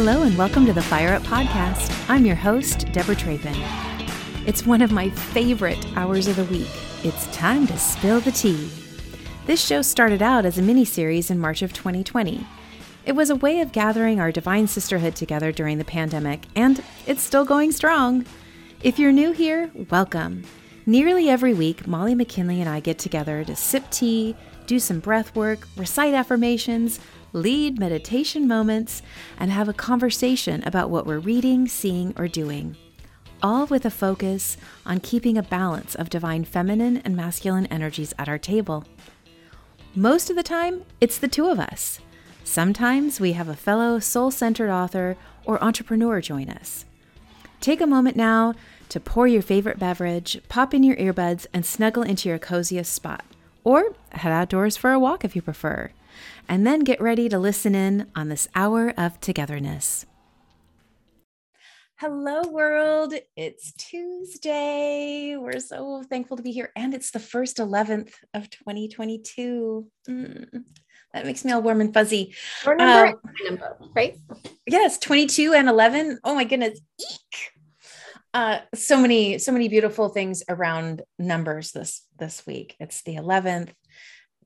Hello, and welcome to the Fire Up Podcast. I'm your host, Deborah Trapin. It's one of my favorite hours of the week. It's time to spill the tea. This show started out as a mini series in March of 2020. It was a way of gathering our divine sisterhood together during the pandemic, and it's still going strong. If you're new here, welcome. Nearly every week, Molly McKinley and I get together to sip tea, do some breath work, recite affirmations, lead meditation moments, and have a conversation about what we're reading, seeing, or doing. All with a focus on keeping a balance of divine feminine and masculine energies at our table. Most of the time, it's the two of us. Sometimes we have a fellow soul centered author or entrepreneur join us. Take a moment now to pour your favorite beverage, pop in your earbuds, and snuggle into your coziest spot. Or head outdoors for a walk if you prefer and then get ready to listen in on this hour of togetherness. Hello, world. It's Tuesday. We're so thankful to be here. And it's the first 11th of 2022. Mm, that makes me all warm and fuzzy. number, um, number, right? Yes, 22 and 11. Oh my goodness. Eek. Uh, so many, so many beautiful things around numbers this this week. It's the 11th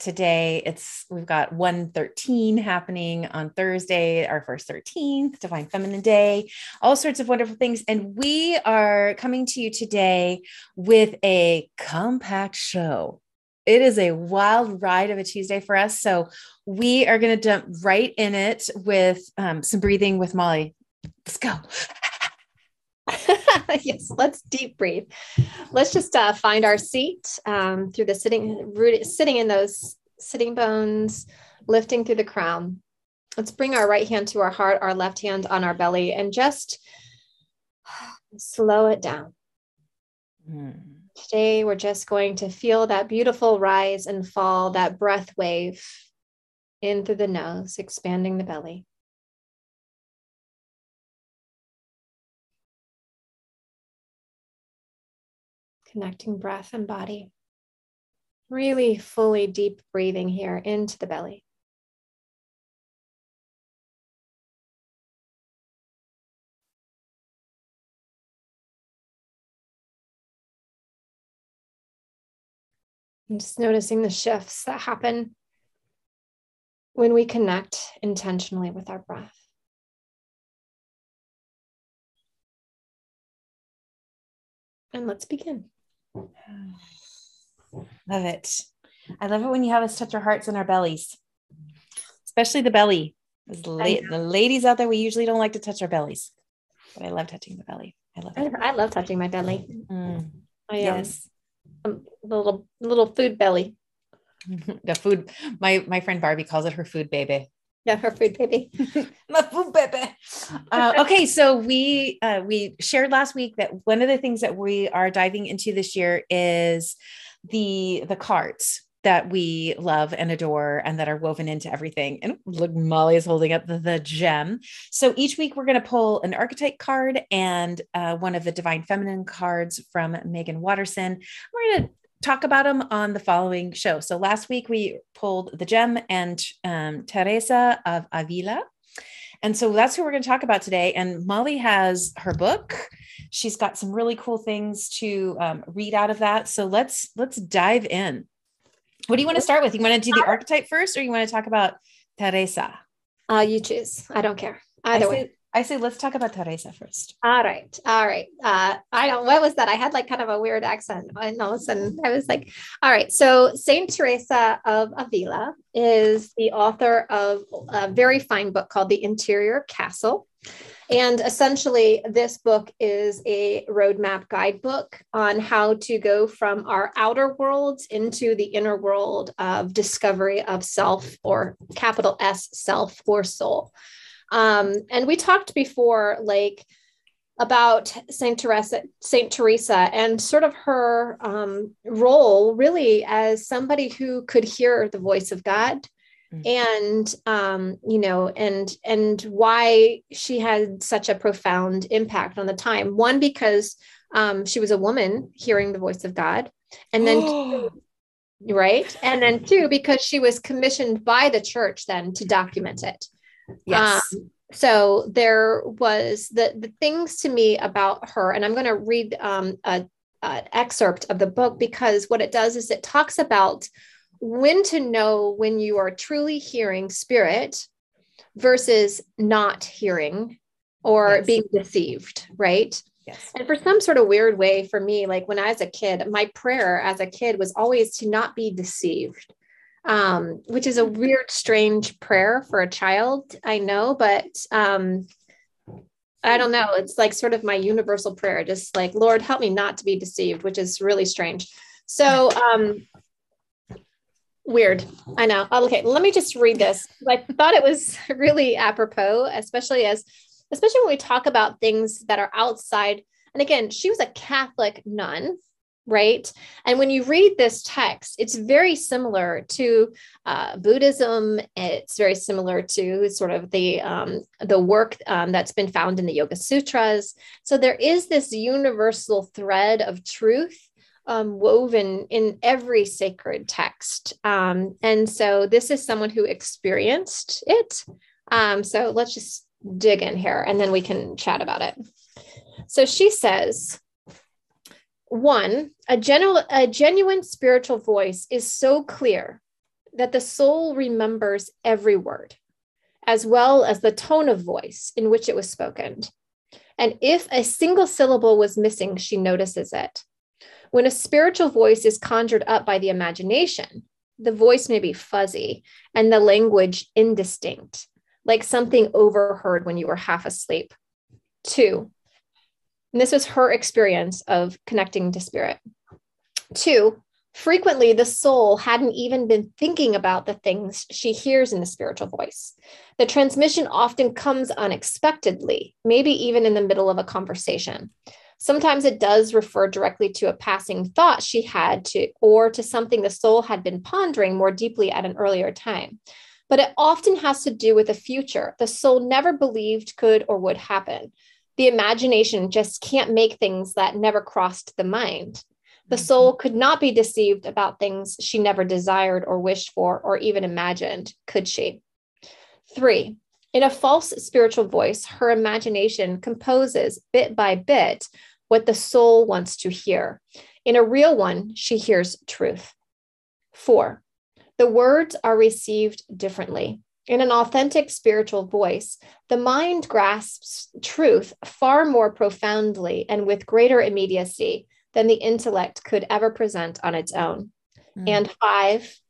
today it's we've got 113 happening on thursday our first 13th divine feminine day all sorts of wonderful things. And we are coming to you today with a compact show. It is a wild ride of a tuesday for us. So we are going to jump right in it with um, some breathing with molly. Let's go yes, let's deep breathe. Let's just uh, find our seat um, through the sitting, rooted, sitting in those sitting bones, lifting through the crown. Let's bring our right hand to our heart, our left hand on our belly, and just slow it down. Mm. Today, we're just going to feel that beautiful rise and fall, that breath wave in through the nose, expanding the belly. Connecting breath and body. Really fully deep breathing here into the belly. Just noticing the shifts that happen when we connect intentionally with our breath. And let's begin. Love it. I love it when you have us touch our hearts and our bellies, especially the belly. La- the ladies out there, we usually don't like to touch our bellies, but I love touching the belly. I love it. I, love touching my belly. Mm. Um, yes. Um, little little food belly. the food. My my friend Barbie calls it her food baby. Yeah, her food baby. My food baby. Uh, okay, so we uh, we shared last week that one of the things that we are diving into this year is the the cards that we love and adore and that are woven into everything. And look, Molly is holding up the, the gem. So each week we're going to pull an archetype card and uh, one of the divine feminine cards from Meggan Watterson. We're going to talk about them on the following show. So last week we pulled the gem and um, Teresa of Avila. And so that's who we're going to talk about today. And Molly has her book. She's got some really cool things to um, read out of that. So let's let's dive in. What do you want to start with? You want to do the archetype first, or you want to talk about Teresa? Uh, you choose. I don't care. Either I way. I say let's talk about Teresa first. All right. All right. Uh, I don't, what was that? I had like kind of a weird accent. And all of a sudden I was like, all right. So Saint Teresa of Avila is the author of a very fine book called The Interior Castle. And essentially, this book is a roadmap guidebook on how to go from our outer worlds into the inner world of discovery of self or capital S self or soul. Um, and we talked before, like, about Saint Teresa, Saint Teresa, and sort of her um, role, really, as somebody who could hear the voice of God, mm-hmm. and um, you know, and and why she had such a profound impact on the time. One because um, she was a woman hearing the voice of God, and then. two, right and then two because she was commissioned by the church then to document it Yes. Um, so there was the the things to me about her, and I'm going to read um, a, a excerpt of the book because what it does is it talks about when to know when you are truly hearing spirit versus not hearing or yes. being deceived, right? Yes. And for some sort of weird way, for me, like when I was a kid, my prayer as a kid was always to not be deceived, um, which is a weird, strange prayer for a child, I know, but um, I don't know. It's like sort of my universal prayer, just like, Lord, help me not to be deceived, which is really strange. So, um, weird. I know. Okay, let me just read this. I thought it was really apropos, especially as especially when we talk about things that are outside. And again, she was a Catholic nun, right? And when you read this text, it's very similar to uh, Buddhism. It's very similar to sort of the um, the work um, that's been found in the Yoga Sutras. So there is this universal thread of truth um, woven in every sacred text. Um, and so this is someone who experienced it. Um, so let's just dig in here and then we can chat about it. So she says, one, a, genu- a genuine spiritual voice is so clear that the soul remembers every word, as well as the tone of voice in which it was spoken. And if a single syllable was missing, she notices it. When a spiritual voice is conjured up by the imagination, the voice may be fuzzy and the language indistinct like something overheard when you were half asleep. Two, and this was her experience of connecting to spirit. Two, frequently the soul hadn't even been thinking about the things she hears in the spiritual voice. The transmission often comes unexpectedly, maybe even in the middle of a conversation. Sometimes it does refer directly to a passing thought she had to, or to something the soul had been pondering more deeply at an earlier time but it often has to do with a future the soul never believed could or would happen. The imagination just can't make things that never crossed the mind. The mm-hmm. soul could not be deceived about things she never desired or wished for or even imagined, could she? Three, in a false spiritual voice, her imagination composes bit by bit what the soul wants to hear. In a real one, she hears truth. Four, the words are received differently. In an authentic spiritual voice, the mind grasps truth far more profoundly and with greater immediacy than the intellect could ever present on its own. Mm. And five,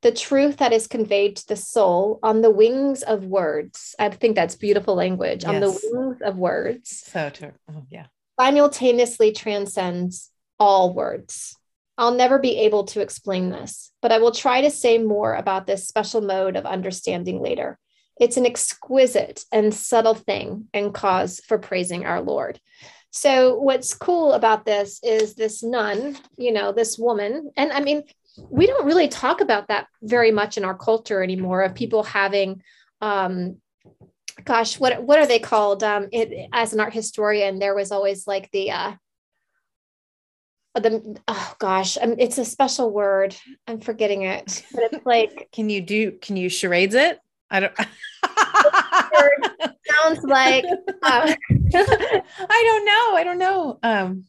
the truth that is conveyed to the soul on the wings of words. I think that's beautiful language yes. on the wings of words. So true. Oh, yeah. Simultaneously transcends all words. I'll never be able to explain this, but I will try to say more about this special mode of understanding later. It's an exquisite and subtle thing and cause for praising our Lord. So, what's cool about this is this nun, you know, this woman, and I mean, we don't really talk about that very much in our culture anymore of people having um, gosh what what are they called um it, as an art historian there was always like the uh the oh gosh um, it's a special word. I'm forgetting it but it's like can you do can you charades it? I don't sounds like um, i don't know i don't know um.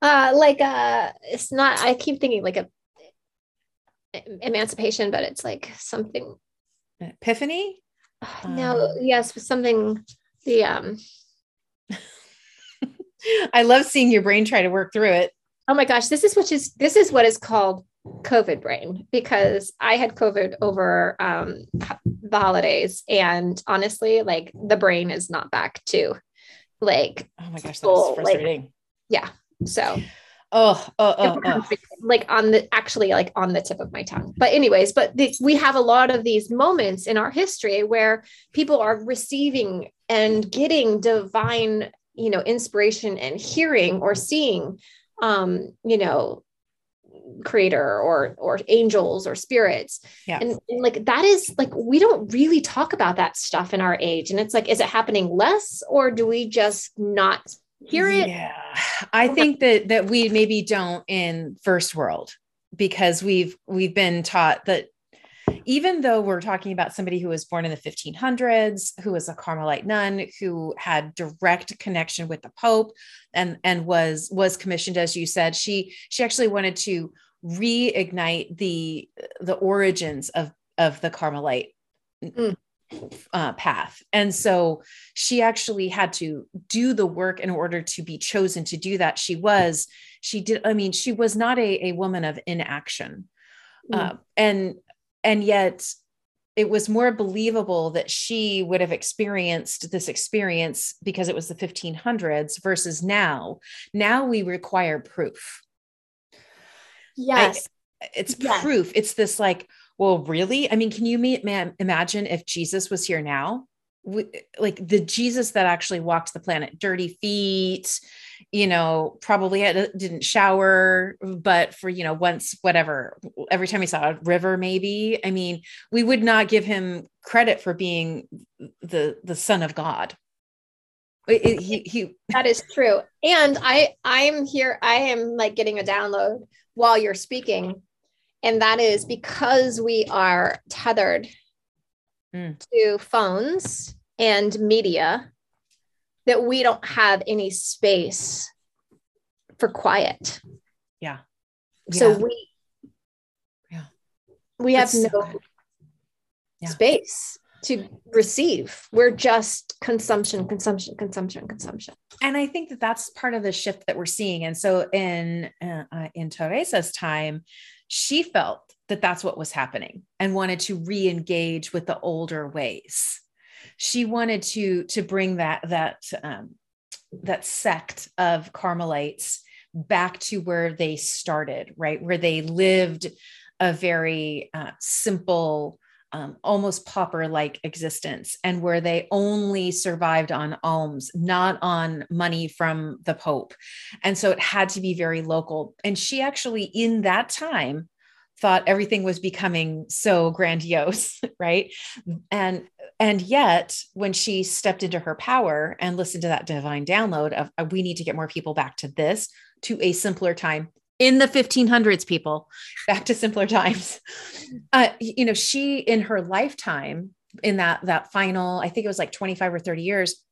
Uh like uh it's not i keep thinking like a emancipation but it's like something. Epiphany? No um, yes something the um I love seeing your brain try to work through it oh my gosh, this is what is this is what is called COVID brain because I had COVID over um, the holidays, and honestly, like the brain is not back to like oh my gosh, that's frustrating. Like, yeah, so oh, oh, oh, oh, like on the actually like on the tip of my tongue. But anyways, but the, we have a lot of these moments in our history where people are receiving and getting divine, you know, inspiration and hearing or seeing um, you know, creator or or angels or spirits. Yeah. and, and, like that is like we don't really talk about that stuff in our age. And it's like is it happening less or do we just not hear it? Yeah. I think that that we maybe don't in first world because we've we've been taught that even though we're talking about somebody who was born in the 1500s, who was a Carmelite nun, who had direct connection with the Pope, and and was was commissioned, as you said, she she actually wanted to reignite the the origins of of the Carmelite. Mm. Uh, path. And so she actually had to do the work in order to be chosen to do that. She was, she did, I mean, she was not a, a woman of inaction. Mm. Uh, and and yet it was more believable that she would have experienced this experience because it was the 1500s versus now. Now we require proof. Yes. I, it's yes. proof. It's this like well really? I mean can you man, imagine if jesus was here now? We, like the jesus that actually walked the planet dirty feet you know, probably had, didn't shower, but for, you know, once, whatever, every time he saw a river, maybe, I mean, we would not give him credit for being the, the son of God. It, it, he, he, that is true. And I, I'm here, I am like getting a download while you're speaking. And that is because we are tethered mm. to phones and media that we don't have any space for quiet. Yeah. So we yeah. We have That's no so yeah. space to receive. We're just consumption, consumption, consumption, consumption. And I think that that's part of the shift that we're seeing. And so in uh, uh in Teresa's time, she felt that that's what was happening and wanted to re-engage with the older ways she wanted to to bring that that um, that sect of Carmelites back to where they started, right, where they lived a very uh, simple. Um, almost pauper like existence and where they only survived on alms, not on money from the Pope. And so it had to be very local. And she actually, in that time, thought everything was becoming so grandiose right? And and yet when she stepped into her power and listened to that divine download of we need to get more people back to this to a simpler time in the 1500s people back to simpler times uh, you know she in her lifetime in that that final i think it was like 25 or 30 years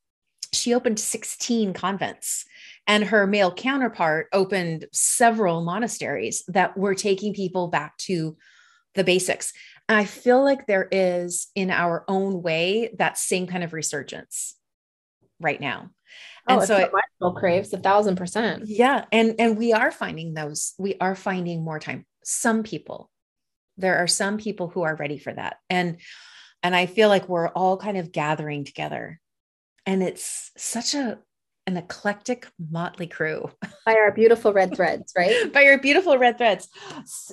she opened 16 convents and her male counterpart opened several monasteries that were taking people back to the basics. And I feel like there is in our own way that same kind of resurgence right now. Oh, and so it still craves a thousand percent. Yeah. And and we are finding those, we are finding more time. Some people, there are some people who are ready for that. And and I feel like we're all kind of gathering together. And it's such a an eclectic motley crew. By our beautiful red threads right? By our beautiful red threads.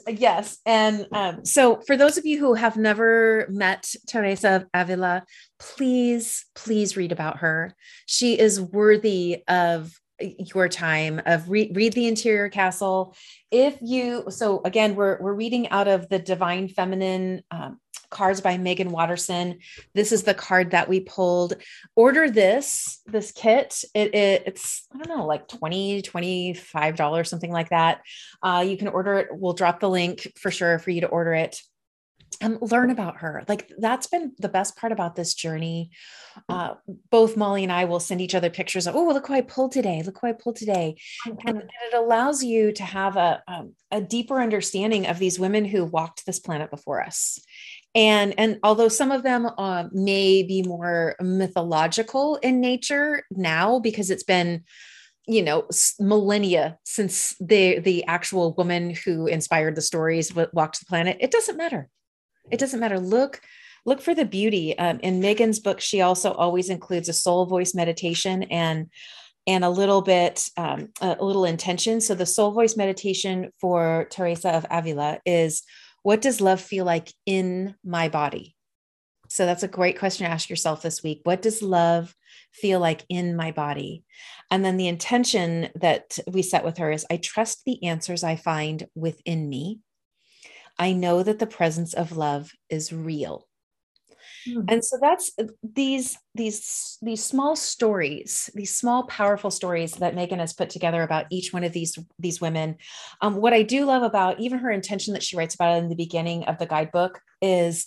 Yes and um, so for those of you who have never met teresa avila please please read about her. She is worthy of your time of re- read the interior castle. If you so again we're we're reading out of the divine feminine um, cards by Meggan Watterson. This is the card that we pulled. Order this, this kit. It, it it's, I don't know, like 20, $25, something like that. Uh, you can order it. We'll drop the link for sure for you to order it and learn about her. Like that's been the best part about this journey. Uh, both Molly and I will send each other pictures of, oh, look who I pulled today. Look who I pulled today. Mm-hmm. And, and, it allows you to have a, um, a deeper understanding of these women who walked this planet before us and and although some of them uh, may be more mythological in nature now because it's been you know millennia since the the actual woman who inspired the stories walked the planet it doesn't matter. It doesn't matter. Look look for the beauty. Um, in Meggan's book she also always includes a soul voice meditation and and a little bit um, a little intention. So the soul voice meditation for teresa of avila is what does love feel like in my body? So that's a great question to ask yourself this week. What does love feel like in my body? And then the intention that we set with her is I trust the answers I find within me. I know that the presence of love is real. Mm-hmm. And so that's these these these small stories, these small powerful stories that Meggan has put together about each one of these these women. Um, what I do love about even her intention that she writes about in the beginning of the guidebook is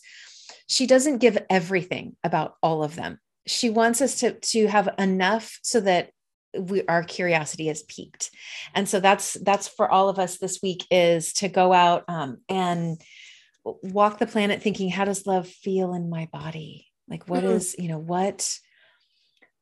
she doesn't give everything about all of them. She wants us to to have enough so that we our curiosity is piqued and so that's that's for all of us this week is to go out um, and walk the planet thinking how does love feel in my body like what mm-hmm. is you know what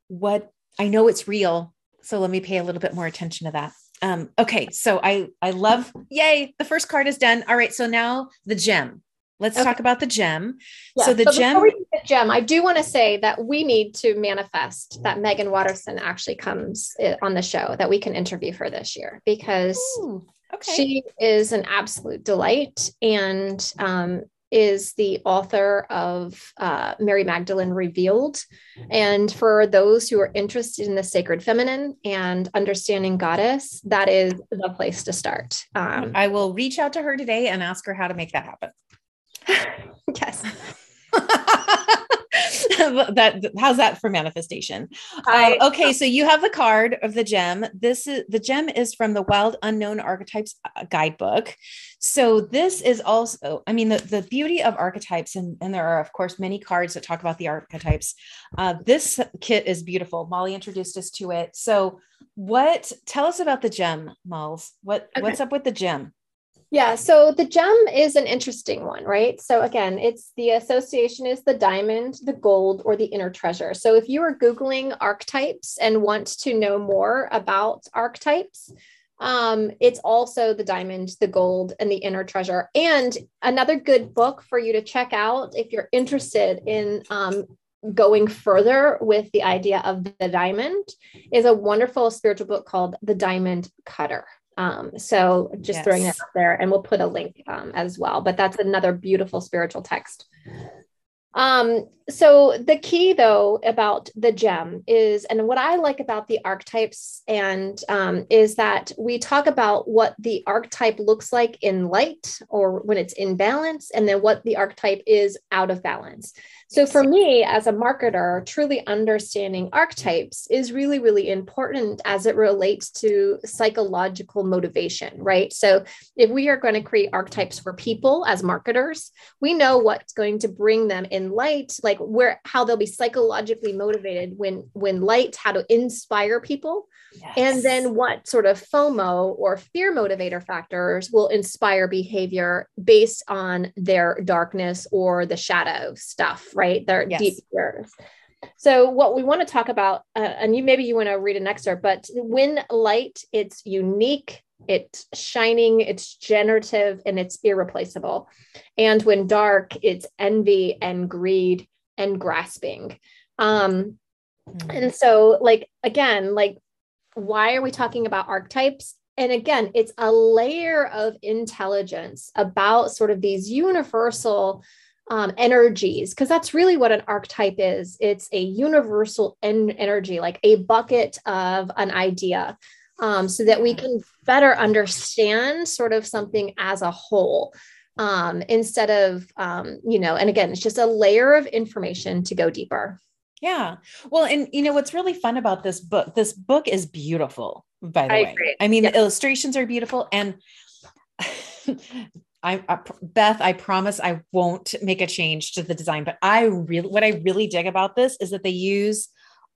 what i know it's real so let me pay a little bit more attention to that um okay so i i love yay the first card is done all right so now the gem Let's okay. talk about the gem. Yeah. So the so gem. The gem, I do want to say that we need to manifest that Meggan Watterson actually comes eh, on the show that we can interview her this year because Ooh, okay. she is an absolute delight and um, is the author of uh, Mary Magdalene Revealed. And for those who are interested in the sacred feminine and understanding goddess, that is the place to start. Um, I will reach out to her today and ask her how to make that happen. yes. that how's that for manifestation? I, uh, okay so you have the card of the gem. This is the gem is from the wild unknown archetypes uh, guidebook. So this is also i mean the, the beauty of archetypes and, and there are of course many cards that talk about the archetypes. Uh, this kit is beautiful. Molly introduced us to it. So what tell us about the gem Malls. what okay. what's up with the gem yeah, so the gem is an interesting one, right? So again, it's the association is the diamond, the gold, or the inner treasure. So if you are Googling archetypes and want to know more about archetypes, um, it's also the diamond, the gold, and the inner treasure. And another good book for you to check out if you're interested in um, going further with the idea of the diamond is a wonderful spiritual book called The Diamond Cutter. Um, so just yes. throwing that out there, and we'll put a link um, as well. But that's another beautiful spiritual text. Um, so the key though about the gem is, and what I like about the archetypes and um, is that we talk about what the archetype looks like in light or when it's in balance, and then what the archetype is out of balance. So for me as a marketer, truly understanding archetypes is really, really important as it relates to psychological motivation, right? So if we are going to create archetypes for people as marketers, we know what's going to bring them in light, like where how they'll be psychologically motivated when when light, how to inspire people Yes. And then what sort of FOMO or fear motivator factors will inspire behavior based on their darkness or the shadow stuff, right? Their yes. deep fears. So what we want to talk about, uh, and you maybe you want to read an excerpt, but when light, it's unique, it's shining, it's generative, and it's irreplaceable. And when dark, it's envy and greed and grasping. Um, mm. and so like again like why are we talking about archetypes? And again, it's a layer of intelligence about sort of these universal um, energies, because that's really what an archetype is. It's a universal en- energy, like a bucket of an idea, um, so that we can better understand sort of something as a whole. Um, instead of, um, you know, and again, it's just a layer of information to go deeper. Yeah. Well, and you know what's really fun about this book? This book is beautiful, by the I way. Agree. I mean, yeah. the illustrations are beautiful and I, I, Beth, I promise I won't make a change to the design, but I really what I really dig about this is that they use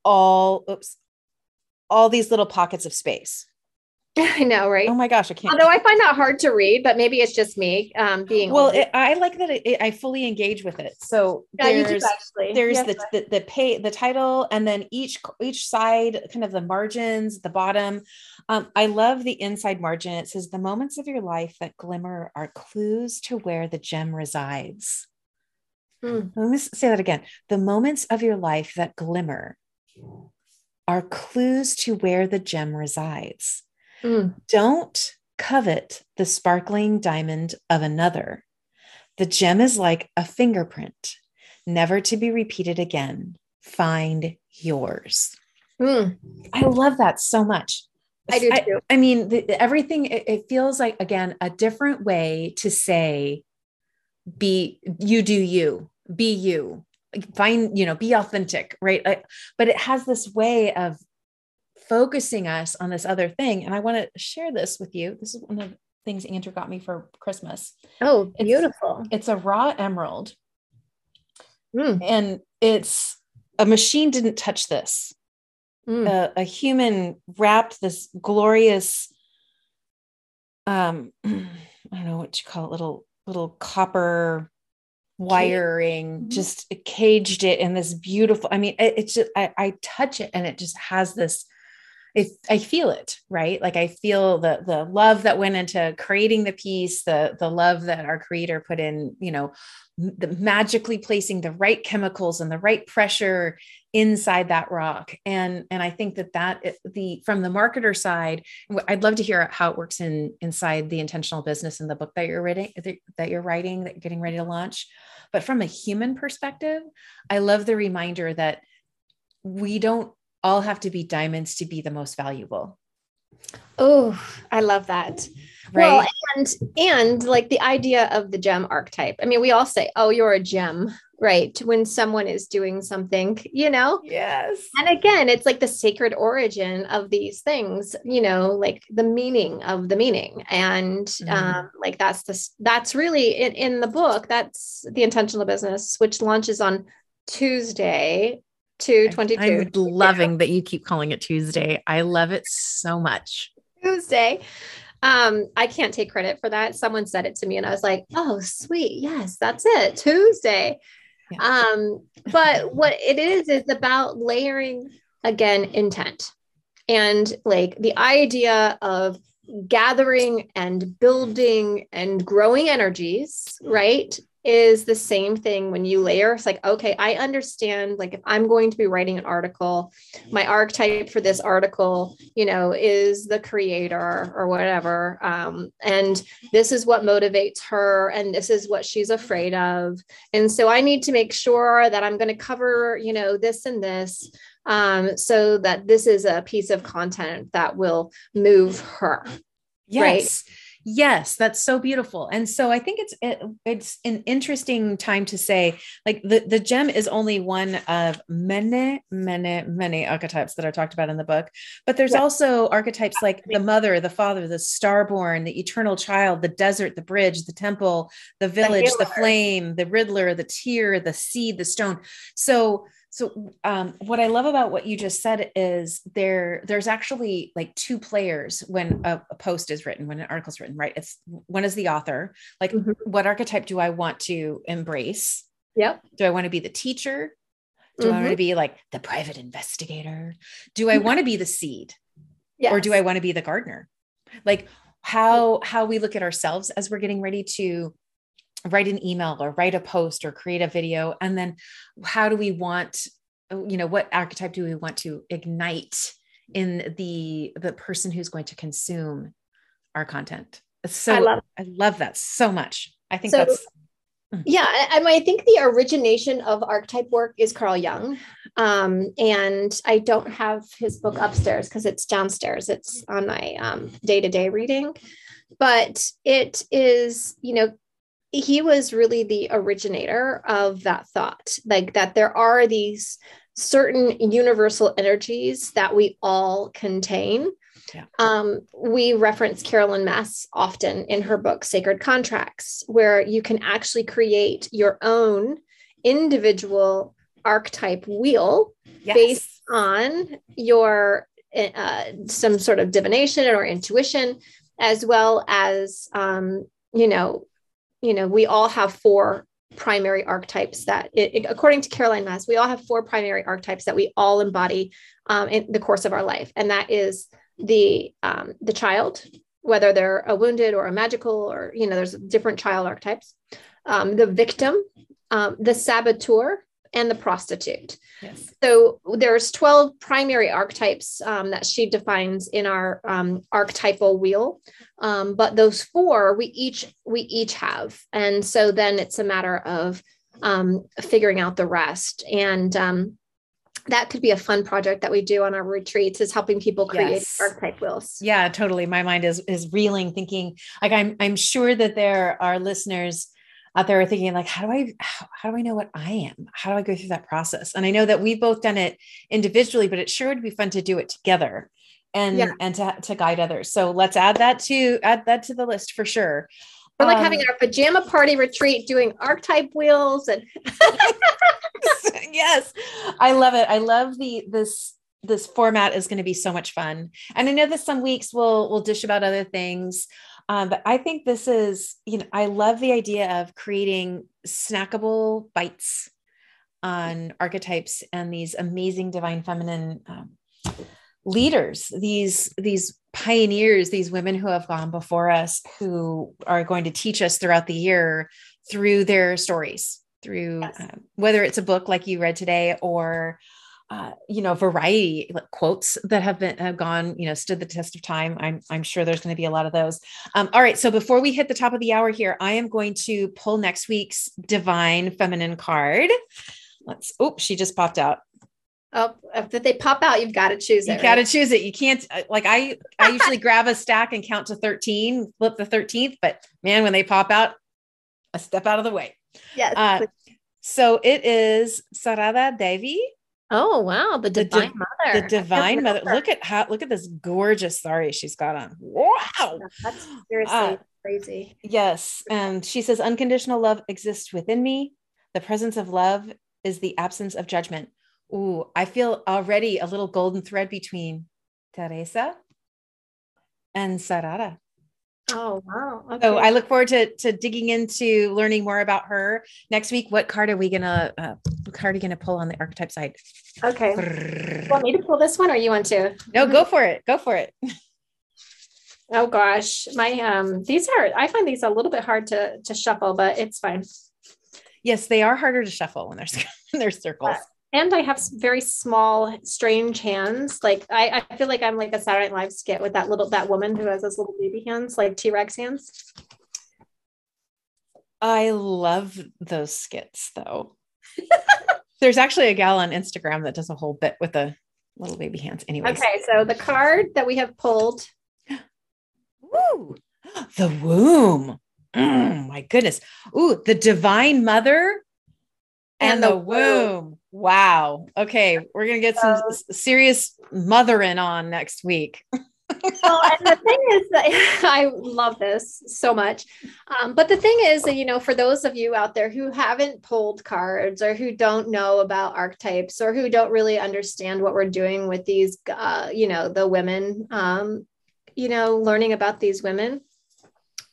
all oops all these little pockets of space. I know, right? Oh my gosh, I can't. Although I find that hard to read, but maybe it's just me um, being well. It, I like that it, it, I fully engage with it. So yeah, there's there's yes. the, the the pay the title, and then each each side, kind of the margins, the bottom. Um, I love the inside margin. It says the moments of your life that glimmer are clues to where the gem resides. Hmm. Let me say that again. The moments of your life that glimmer are clues to where the gem resides. Mm. Don't covet the sparkling diamond of another. The gem is like a fingerprint, never to be repeated again. Find yours. Mm. I love that so much. I do too. I, I mean, the, everything, it, it feels like, again, a different way to say, be, you do you, be you. find you know be authentic right like, but it has this way of focusing us on this other thing and i want to share this with you this is one of the things andrew got me for christmas oh beautiful it's, it's a raw emerald mm. and it's a machine didn't touch this mm. a, a human wrapped this glorious um i don't know what you call it little little copper wiring mm-hmm. just caged it in this beautiful i mean it, it's just I, I touch it and it just has this it, I feel it, right? Like I feel the the love that went into creating the piece, the the love that our creator put in, you know, the magically placing the right chemicals and the right pressure inside that rock and and i think that that the from the marketer side i'd love to hear how it works in inside the intentional business in the book that you're writing that you're writing that you're getting ready to launch but from a human perspective i love the reminder that we don't all have to be diamonds to be the most valuable. Oh i love that. Right? well, and and like the idea of the gem archetype. I mean we all say oh you're a gem right? When someone is doing something you know? Yes. And again it's like the sacred origin of these things you know like the meaning of the meaning. And mm-hmm. um like that's the that's really in, in the book that's the intentional business which launches on tuesday to 22 i'm loving that you keep calling it tuesday i love it so much tuesday um, I can't take credit for that. Someone said it to me and I was like, oh, sweet. Yes, that's it. Tuesday. Yeah. Um, but what it is is about layering again intent and like the idea of gathering and building and growing energies, right? Is the same thing when you layer. It's like, okay, I understand. Like, if I'm going to be writing an article, my archetype for this article, you know, is the creator or whatever. Um, and this is what motivates her, and this is what she's afraid of. And so I need to make sure that I'm going to cover, you know, this and this um, so that this is a piece of content that will move her. Yes. Right? Yes, that's so beautiful. And so I think it's it, it's an interesting time to say like the the gem is only one of many many many archetypes that are talked about in the book, but there's yeah. also archetypes like the mother, the father, the starborn, the eternal child, the desert, the bridge, the temple, the village, the, the flame, the riddler, the tear, the seed, the stone. So so um, what I love about what you just said is there there's actually like two players when a, a post is written, when an article is written, right? It's one is the author, like mm-hmm. what archetype do I want to embrace? Yep. Do I want to be the teacher? Do mm-hmm. I want to be like the private investigator? Do I want to be the seed? Yes. Or do I want to be the gardener? Like how how we look at ourselves as we're getting ready to write an email or write a post or create a video. And then how do we want you know what archetype do we want to ignite in the the person who's going to consume our content? So i love, I love that so much. I think so, that's mm. yeah I, I think the origination of archetype work is carl jung. Um, and i don't have his book upstairs because it's downstairs. It's on my um, day-to-day reading. But it is you know he was really the originator of that thought like that there are these certain universal energies that we all contain yeah. um, we reference Caroline Myss often in her book sacred contracts where you can actually create your own individual archetype wheel yes. based on your uh, some sort of divination or intuition as well as um, you know you know, we all have four primary archetypes that, it, it, according to Caroline Myss, we all have four primary archetypes that we all embody um, in the course of our life, and that is the um, the child, whether they're a wounded or a magical, or you know, there's different child archetypes. Um, the victim, um, the saboteur, and the prostitute. Yes. So there's 12 primary archetypes um, that she defines in our um, archetypal wheel. Um, but those four we each we each have. And so then it's a matter of um, figuring out the rest. And um, that could be a fun project that we do on our retreats is helping people create yes. archetype wheels. Yeah, totally. My mind is is reeling, thinking like I'm I'm sure that there are listeners out there are thinking like how do i how, how, do i know what i am? How do i go through that process? And i know that we've both done it individually but it sure would be fun to do it together and yeah. and to, to guide others. So let's add that to add that to the list for sure. We're like um, having our pajama party retreat doing archetype wheels and yes. I love it. I love the this this format is going to be so much fun. And i know that some weeks we'll we'll dish about other things um, but I think this is, you know, I love the idea of creating snackable bites on archetypes and these amazing divine feminine um, leaders, these these pioneers, these women who have gone before us, who are going to teach us throughout the year through their stories, through yes. uh, whether it's a book like you read today or uh, you know, variety like quotes that have been have gone, you know, stood the test of time. I'm I'm sure there's going to be a lot of those. Um, all right, so before we hit the top of the hour here, I am going to pull next week's divine feminine card. Let's. Oh, she just popped out. Oh, if they pop out, you've got to choose it. You got to choose it. You can't uh, like I. I usually grab a stack and count to thirteen, flip the thirteenth. But man, when they pop out, a step out of the way. Yes. Uh, so it is Sarada Devi Oh wow, the divine the mother. The divine mother. Look at how look at this gorgeous sari she's got on. Wow. That's seriously uh, crazy. Yes. And she says unconditional love exists within me. The presence of love is the absence of judgment. Ooh, I feel already a little golden thread between Teresa and Sarada. Oh wow! Okay. So I look forward to to digging into learning more about her next week. What card are we gonna uh, what card are you gonna pull on the archetype side? Okay. Brrr. Want me to pull this one, or you want to? No, go for it. Go for it. Oh gosh, my um, these are I find these a little bit hard to to shuffle, but it's fine. Yes, they are harder to shuffle when they're when there's circles and I have very small, strange hands. Like I, I feel like I'm like a Saturday Night Live skit with that little that woman who has those little baby hands, like T Rex hands. I love those skits though. There's actually a gal on Instagram that does a whole bit with the little baby hands. Anyway. Okay, so the card that we have pulled. Ooh, the womb. Mm, my goodness. Ooh, the divine mother and, and the, the womb. womb. Wow. Okay. We're going to get some serious mothering on next week. well, and the thing is that I love this so much. Um, but the thing is that, you know, for those of you out there who haven't pulled cards or who don't know about archetypes or who don't really understand what we're doing with these, uh, you know, the women, um, you know, learning about these women,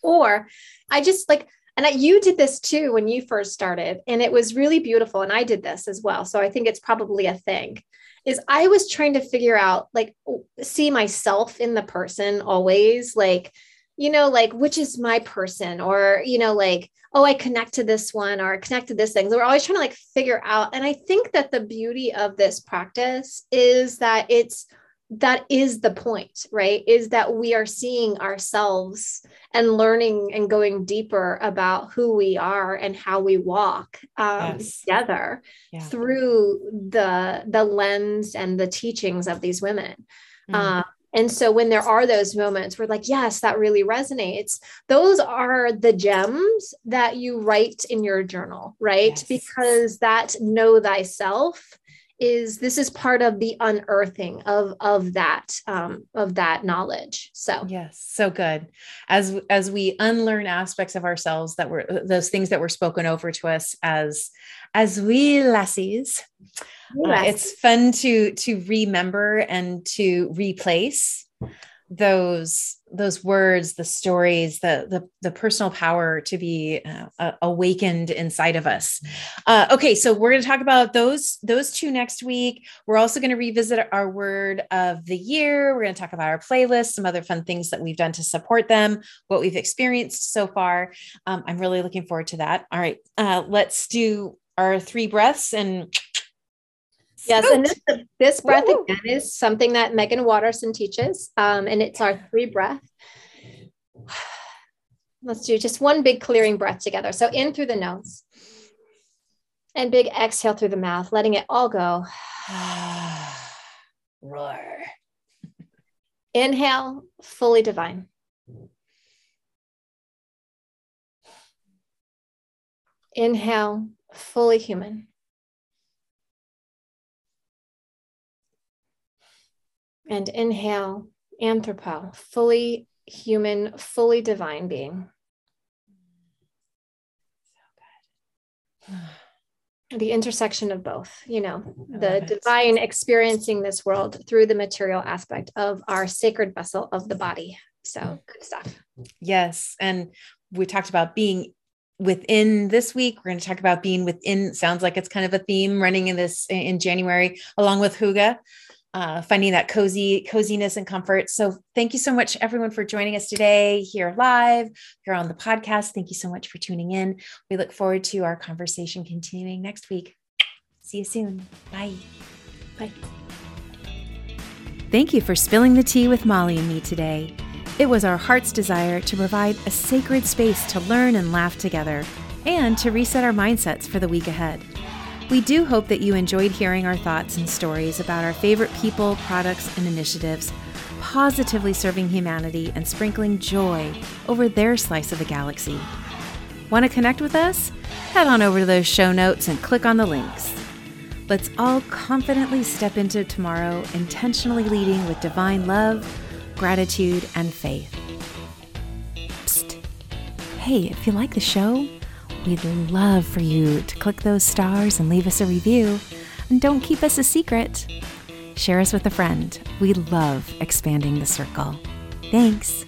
or I just like, and you did this too when you first started, and it was really beautiful. And I did this as well. So I think it's probably a thing. Is I was trying to figure out, like, see myself in the person always, like, you know, like, which is my person, or, you know, like, oh, I connect to this one or I connect to this thing. So we're always trying to like figure out. And I think that the beauty of this practice is that it's that is the point, right? Is that we are seeing ourselves and learning and going deeper about who we are and how we walk um, yes. together yeah. through the the lens and the teachings of these women. Mm. Uh, and so when there are those moments where like, yes, that really resonates, those are the gems that you write in your journal, right? Yes. Because that know thyself is this is part of the unearthing of of that um, of that knowledge. So yes so good. As as we unlearn aspects of ourselves that were those things that were spoken over to us as as wee lassies uh, it's fun to to remember and to replace those those words the stories the the, the personal power to be uh, awakened inside of us. Uh, okay so we're going to talk about those those two next week. We're also going to revisit our word of the year. We're going to talk about our playlist some other fun things that we've done to support them what we've experienced so far. Um, i'm really looking forward to that. All right uh, let's do our three breaths and Yes, and this, this breath again is something that Meggan Watterson teaches, um, and it's our three breath. Let's do just one big clearing breath together. So in through the nose, and big exhale through the mouth, letting it all go. Roar. Inhale, fully divine. Inhale, fully human. And inhale, anthropo, fully human, fully divine being. So good. The intersection of both, you know, the divine experiencing this world through the material aspect of our sacred vessel of the body. So good stuff. Yes. And we talked about being within this week we're going to talk about being within sounds like it's kind of a theme running in this in january along with hygge uh, finding that cozy coziness and comfort. So thank you so much everyone for joining us today here live here on the podcast. Thank you so much for tuning in. We look forward to our conversation continuing next week. See you soon. Bye. Bye. Thank you for spilling the tea with molly and me today. It was our heart's desire to provide a sacred space to learn and laugh together and to reset our mindsets for the week ahead. We do hope that you enjoyed hearing our thoughts and stories about our favorite people, products, and initiatives, positively serving humanity and sprinkling joy over their slice of the galaxy. Want to connect with us? Head on over to those show notes and click on the links. Let's all confidently step into tomorrow, intentionally leading with divine love gratitude, and faith. Psst. Hey, if you like the show, we'd love for you to click those stars and leave us a review. And don't keep us a secret. Share us with a friend. We love expanding the circle. Thanks.